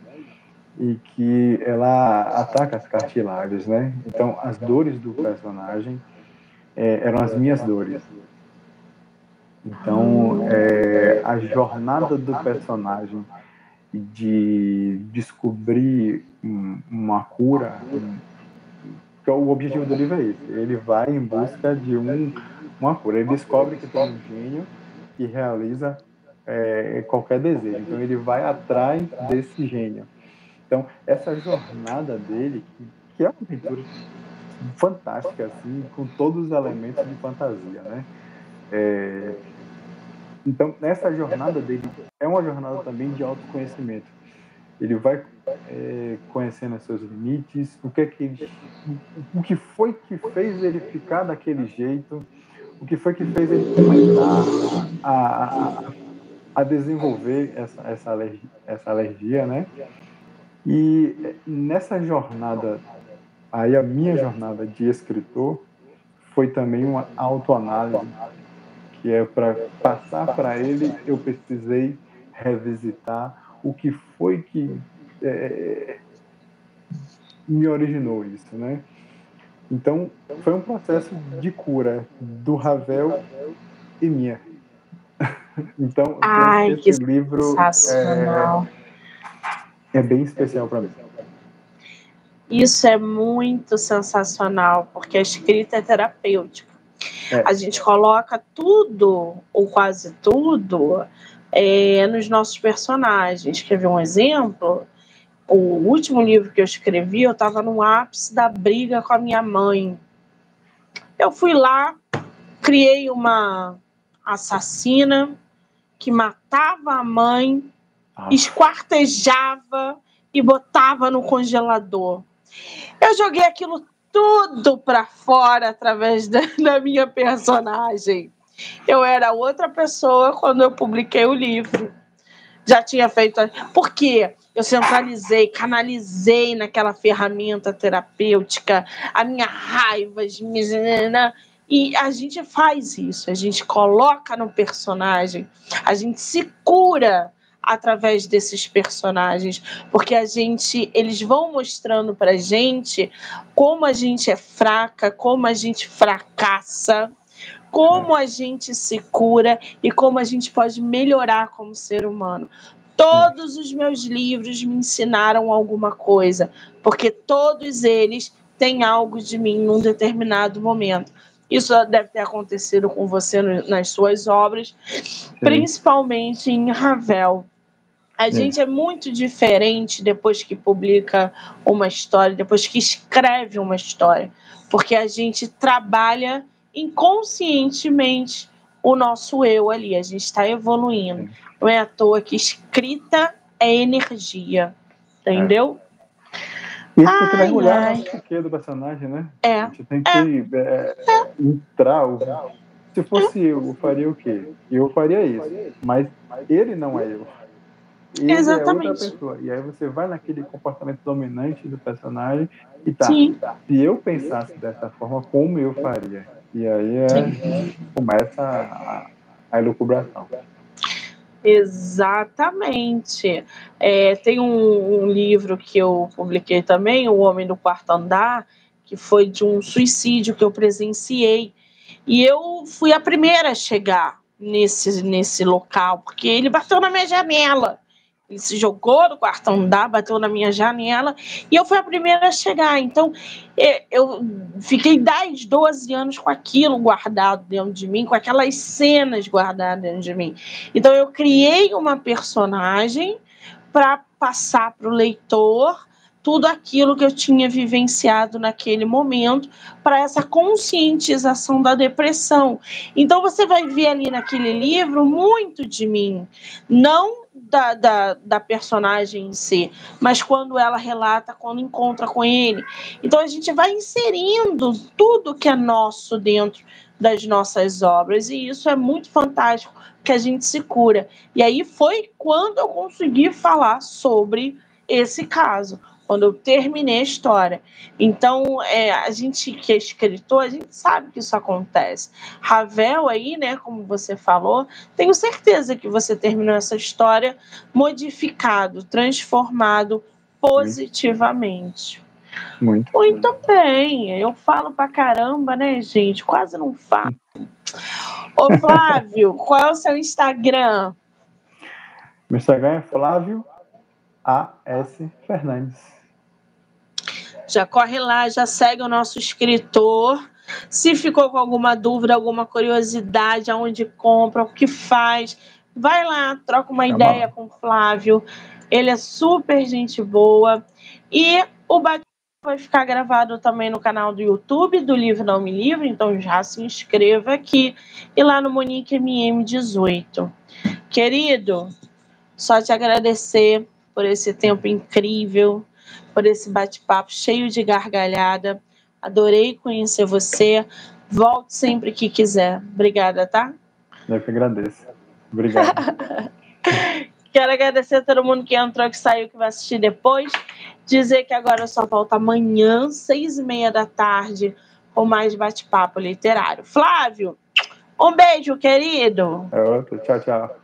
e que ela ataca as cartilagens, né? Então, as dores do personagem é, eram as minhas dores. Então, é, a jornada do personagem de descobrir uma cura, que o objetivo do livro é esse. Ele vai em busca de um, uma cura. Ele descobre que tem um gênio que realiza é, qualquer desejo. Então, ele vai atrás desse gênio. Então, essa jornada dele, que é uma aventura fantástica, assim, com todos os elementos de fantasia, né? É, então, nessa jornada dele, é uma jornada também de autoconhecimento. Ele vai é, conhecendo os seus limites, o que, é que ele, o que foi que fez ele ficar daquele jeito, o que foi que fez ele começar a, a, a desenvolver essa, essa, alergia, essa alergia, né? E nessa jornada, aí a minha jornada de escritor foi também uma autoanálise que é para passar para ele, eu precisei revisitar o que foi que é, me originou isso, né? Então, foi um processo de cura do Ravel e minha. Então,
Ai,
esse livro é, é bem especial para mim.
Isso é muito sensacional, porque a escrita é terapêutica. É. A gente coloca tudo, ou quase tudo, é, nos nossos personagens. Quer ver um exemplo? O último livro que eu escrevi, eu estava no ápice da briga com a minha mãe. Eu fui lá, criei uma assassina que matava a mãe, ah. esquartejava e botava no congelador. Eu joguei aquilo tudo para fora através da, da minha personagem. Eu era outra pessoa quando eu publiquei o livro. Já tinha feito. Porque eu centralizei, canalizei naquela ferramenta terapêutica a minha raiva, as minhas. E a gente faz isso, a gente coloca no personagem, a gente se cura através desses personagens, porque a gente, eles vão mostrando pra gente como a gente é fraca, como a gente fracassa, como a gente se cura e como a gente pode melhorar como ser humano. Todos os meus livros me ensinaram alguma coisa, porque todos eles têm algo de mim num determinado momento. Isso deve ter acontecido com você nas suas obras, Sim. principalmente em Ravel. A gente é muito diferente depois que publica uma história, depois que escreve uma história, porque a gente trabalha inconscientemente o nosso eu ali, a gente está evoluindo. Não é à toa que escrita é energia, entendeu?
É. Isso que vai olhar do personagem, né?
É.
A gente tem que é. É, entrar. Se fosse eu, eu faria o quê? Eu faria isso. Mas ele não é eu. Ele Exatamente. é outra pessoa. E aí você vai naquele comportamento dominante do personagem e tá. Sim. Se eu pensasse dessa forma, como eu faria? E aí é, começa a, a elucubração.
Exatamente. É, tem um, um, livro que eu publiquei também, O Homem do Quarto Andar, que foi de um suicídio que eu presenciei. E eu fui a primeira a chegar nesse, nesse local, porque ele bateu na minha janela. Ele se jogou no quarto andar, bateu na minha janela e eu fui a primeira a chegar. Então, eu fiquei 10, 12 anos com aquilo guardado dentro de mim, com aquelas cenas guardadas dentro de mim. Então, eu criei uma personagem para passar para o leitor tudo aquilo que eu tinha vivenciado naquele momento para essa conscientização da depressão. Então você vai ver ali naquele livro muito de mim, não da, da, da, personagem em si, mas quando ela relata, quando encontra com ele. Então a gente vai inserindo tudo que é nosso dentro das nossas obras, e isso é muito fantástico, que a gente se cura. E aí foi quando eu consegui falar sobre esse caso, quando eu terminei a história. Então, é, a gente que é escritor, a gente sabe que isso acontece. Ravel aí, né, como você falou, tenho certeza que você terminou essa história modificado, transformado positivamente.
Muito.
Muito bem. Eu falo pra caramba, né, gente? Quase não falo. Ô, Flávio, qual é o seu Instagram?
Meu Instagram é Flávio A.S. Fernandes.
Já corre lá, já segue o nosso escritor. Se ficou com alguma dúvida, alguma curiosidade, aonde compra, o que faz, vai lá, troca uma tá ideia bom. com o Flávio. Ele é super gente boa. E o bate vai ficar gravado também no canal do YouTube do Livro Não Me Livre, então já se inscreva aqui e lá no Monique MM18. Querido, só te agradecer por esse tempo incrível, por esse bate-papo cheio de gargalhada. Adorei conhecer você. Volte sempre que quiser. Obrigada, tá?
Eu que agradeço. Obrigado.
Quero agradecer a todo mundo que entrou, que saiu, que vai assistir depois. Dizer que agora só volta amanhã, seis e meia da tarde, com mais bate-papo literário. Flávio, um beijo, querido.
É outro. Tchau, tchau.